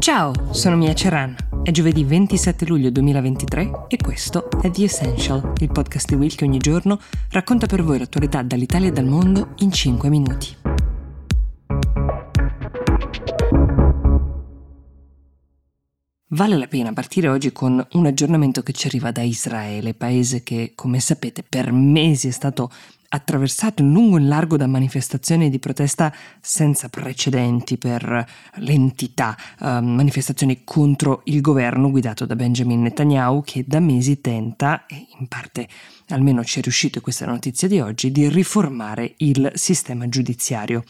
Ciao, sono Mia Ceran. È giovedì 27 luglio 2023 e questo è The Essential, il podcast di Will che ogni giorno racconta per voi l'attualità dall'Italia e dal mondo in 5 minuti. Vale la pena partire oggi con un aggiornamento che ci arriva da Israele, paese che, come sapete, per mesi è stato attraversato in lungo e in largo da manifestazioni di protesta senza precedenti per l'entità, eh, manifestazioni contro il governo guidato da Benjamin Netanyahu che da mesi tenta, e in parte almeno ci è riuscito questa notizia di oggi, di riformare il sistema giudiziario.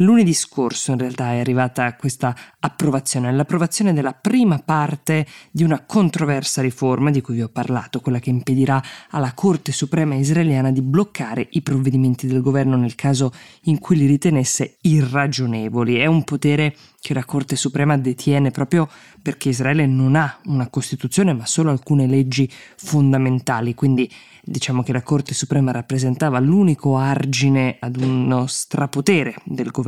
Lunedì scorso in realtà è arrivata questa approvazione, l'approvazione della prima parte di una controversa riforma di cui vi ho parlato, quella che impedirà alla Corte Suprema israeliana di bloccare i provvedimenti del governo nel caso in cui li ritenesse irragionevoli. È un potere che la Corte Suprema detiene proprio perché Israele non ha una Costituzione ma solo alcune leggi fondamentali, quindi diciamo che la Corte Suprema rappresentava l'unico argine ad uno strapotere del governo.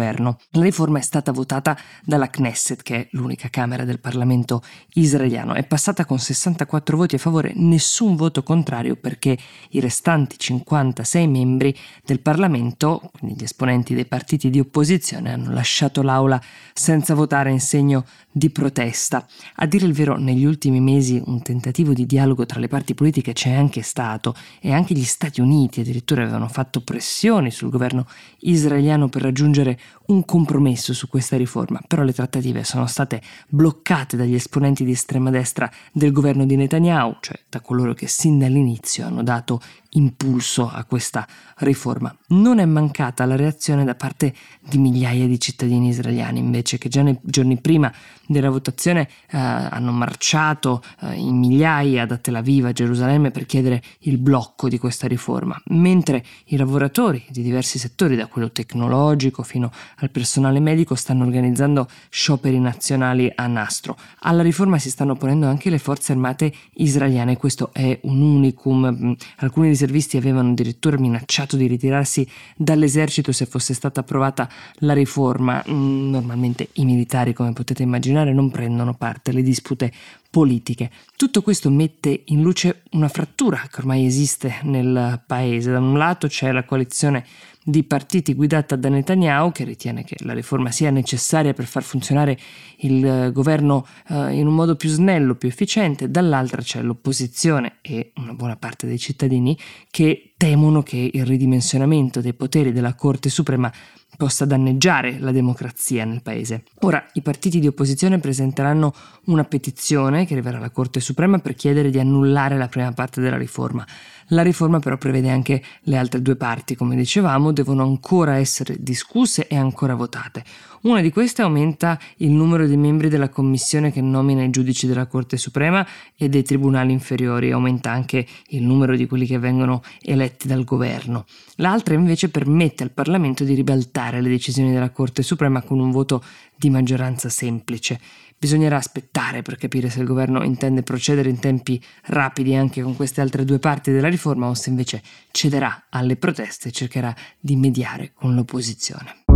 La riforma è stata votata dalla Knesset, che è l'unica Camera del Parlamento israeliano, è passata con 64 voti a favore, nessun voto contrario perché i restanti 56 membri del Parlamento, quindi gli esponenti dei partiti di opposizione, hanno lasciato l'Aula senza votare in segno di protesta. A dire il vero, negli ultimi mesi un tentativo di dialogo tra le parti politiche c'è anche stato e anche gli Stati Uniti addirittura avevano fatto pressioni sul governo israeliano per raggiungere un compromesso su questa riforma, però le trattative sono state bloccate dagli esponenti di estrema destra del governo di Netanyahu, cioè da coloro che sin dall'inizio hanno dato impulso a questa riforma. Non è mancata la reazione da parte di migliaia di cittadini israeliani invece che già nei giorni prima della votazione eh, hanno marciato eh, in migliaia da Tel Aviv a Gerusalemme per chiedere il blocco di questa riforma, mentre i lavoratori di diversi settori, da quello tecnologico fino al personale medico, stanno organizzando scioperi nazionali a nastro. Alla riforma si stanno ponendo anche le forze armate israeliane, questo è un unicum. Alcuni riservisti avevano addirittura minacciato di ritirarsi dall'esercito se fosse stata approvata la riforma. Mm, normalmente i militari, come potete immaginare, non prendono parte alle dispute politiche. Tutto questo mette in luce una frattura che ormai esiste nel paese. Da un lato c'è la coalizione di partiti guidata da Netanyahu che ritiene che la riforma sia necessaria per far funzionare il governo eh, in un modo più snello, più efficiente, dall'altra c'è l'opposizione e una buona parte dei cittadini che temono che il ridimensionamento dei poteri della Corte Suprema possa danneggiare la democrazia nel paese. Ora i partiti di opposizione presenteranno una petizione che arriverà alla Corte Suprema per chiedere di annullare la prima parte della riforma. La riforma però prevede anche le altre due parti, come dicevamo, devono ancora essere discusse e ancora votate. Una di queste aumenta il numero dei membri della commissione che nomina i giudici della Corte Suprema e dei tribunali inferiori, aumenta anche il numero di quelli che vengono eletti dal governo. L'altra invece permette al Parlamento di ribaltare le decisioni della Corte Suprema con un voto di maggioranza semplice. Bisognerà aspettare per capire se il governo intende procedere in tempi rapidi anche con queste altre due parti della riforma o se invece cederà alle proteste e cercherà di mediare con l'opposizione.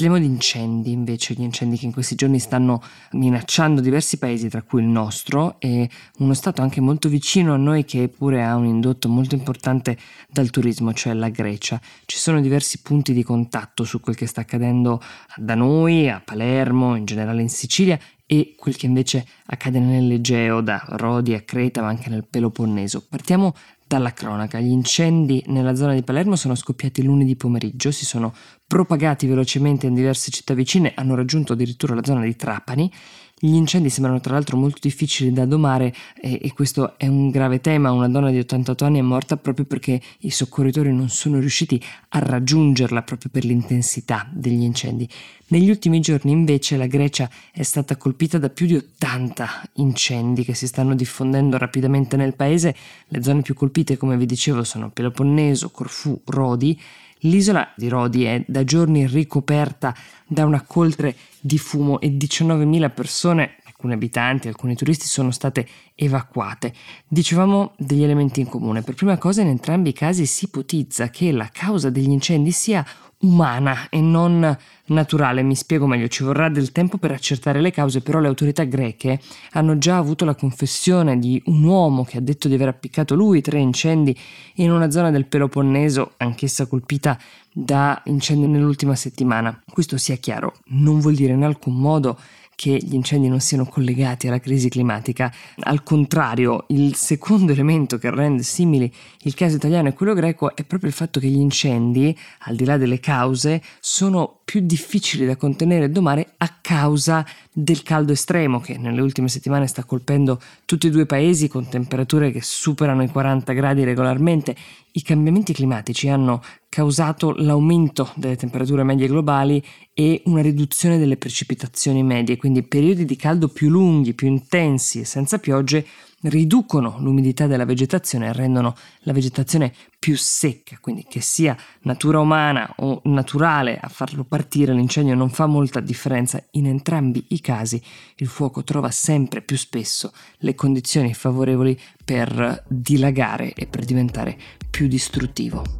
Parliamo di incendi, invece, gli incendi che in questi giorni stanno minacciando diversi paesi, tra cui il nostro, e uno stato anche molto vicino a noi che pure ha un indotto molto importante dal turismo, cioè la Grecia. Ci sono diversi punti di contatto su quel che sta accadendo da noi, a Palermo, in generale in Sicilia e quel che invece accade nell'Egeo, da Rodi a Creta, ma anche nel Peloponneso. Partiamo dalla cronaca, gli incendi nella zona di Palermo sono scoppiati lunedì pomeriggio, si sono propagati velocemente in diverse città vicine, hanno raggiunto addirittura la zona di Trapani gli incendi sembrano tra l'altro molto difficili da domare e, e, questo è un grave tema. Una donna di 88 anni è morta proprio perché i soccorritori non sono riusciti a raggiungerla proprio per l'intensità degli incendi. Negli ultimi giorni invece la Grecia è stata colpita da più di 80 incendi che si stanno diffondendo rapidamente nel paese. Le zone più colpite, come vi dicevo, sono Peloponneso, Corfù, Rodi L'isola di Rodi è da giorni ricoperta da una coltre di fumo e 19.000 persone, alcuni abitanti, alcuni turisti, sono state evacuate. Dicevamo degli elementi in comune. Per prima cosa in entrambi i casi si ipotizza che la causa degli incendi sia umana e non naturale. Mi spiego meglio, ci vorrà del tempo per accertare le cause, però le autorità greche hanno già avuto la confessione di un uomo che ha detto di aver appiccato lui tre incendi in una zona del Peloponneso, anch'essa colpita da incendi nell'ultima settimana. Questo sia chiaro, non vuol dire in alcun modo che gli incendi non siano collegati alla crisi climatica. Al contrario, il secondo elemento che rende simili il caso italiano e quello greco è proprio il fatto che gli incendi, al di là delle cause, sono più difficili da contenere e domare a causa del caldo estremo che nelle ultime settimane sta colpendo tutti e due i paesi con temperature che superano i 40 gradi regolarmente. I cambiamenti climatici hanno causato l'aumento delle temperature medie globali e una riduzione delle precipitazioni medie, quindi periodi di caldo più lunghi, più intensi e senza piogge riducono l'umidità della vegetazione e rendono la vegetazione più secca, quindi che sia natura umana o naturale a farlo partire l'incendio non fa molta differenza, in entrambi i casi il fuoco trova sempre più spesso le condizioni favorevoli per dilagare e per diventare più distruttivo.